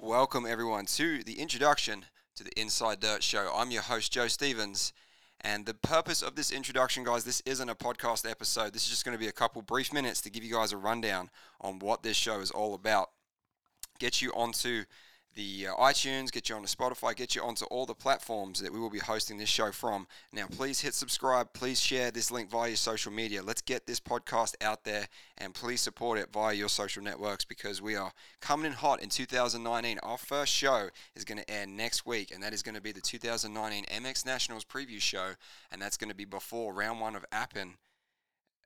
Welcome, everyone, to the introduction to the Inside Dirt Show. I'm your host, Joe Stevens. And the purpose of this introduction, guys, this isn't a podcast episode. This is just going to be a couple brief minutes to give you guys a rundown on what this show is all about. Get you onto the uh, iTunes, get you onto Spotify, get you onto all the platforms that we will be hosting this show from. Now, please hit subscribe. Please share this link via your social media. Let's get this podcast out there and please support it via your social networks because we are coming in hot in 2019. Our first show is going to air next week, and that is going to be the 2019 MX Nationals preview show, and that's going to be before round one of Appin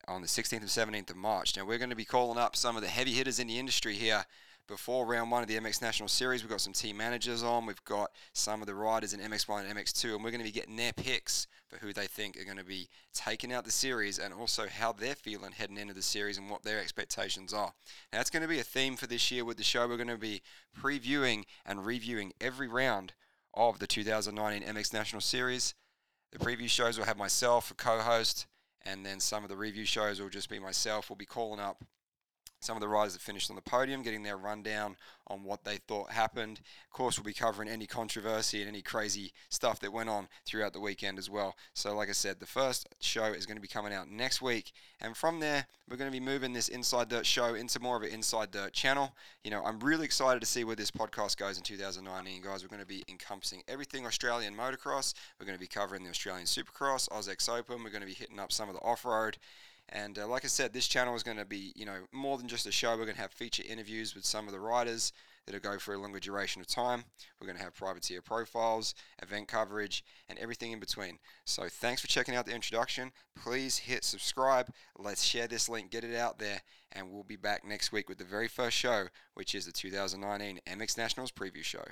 on the 16th and 17th of March. Now, we're going to be calling up some of the heavy hitters in the industry here before round one of the MX National Series. We've got some team managers on. We've got some of the riders in MX1 and MX2, and we're going to be getting their picks for who they think are going to be taking out the series and also how they're feeling heading into the series and what their expectations are. Now, that's going to be a theme for this year with the show. We're going to be previewing and reviewing every round of the 2019 MX National Series. The preview shows will have myself, a co host, and then some of the review shows will just be myself. We'll be calling up some of the riders that finished on the podium, getting their rundown on what they thought happened. Of course, we'll be covering any controversy and any crazy stuff that went on throughout the weekend as well. So, like I said, the first show is going to be coming out next week, and from there, we're going to be moving this Inside Dirt show into more of an Inside Dirt channel. You know, I'm really excited to see where this podcast goes in 2019, guys. We're going to be encompassing everything Australian motocross. We're going to be covering the Australian Supercross, AUS-X Open. We're going to be hitting up some of the off road and uh, like I said, this channel is going to be, you know, more than just a show. We're going to have feature interviews with some of the riders that'll go for a longer duration of time. We're going to have privateer profiles, event coverage, and everything in between. So thanks for checking out the introduction. Please hit subscribe. Let's share this link, get it out there, and we'll be back next week with the very first show, which is the 2019 MX Nationals preview show.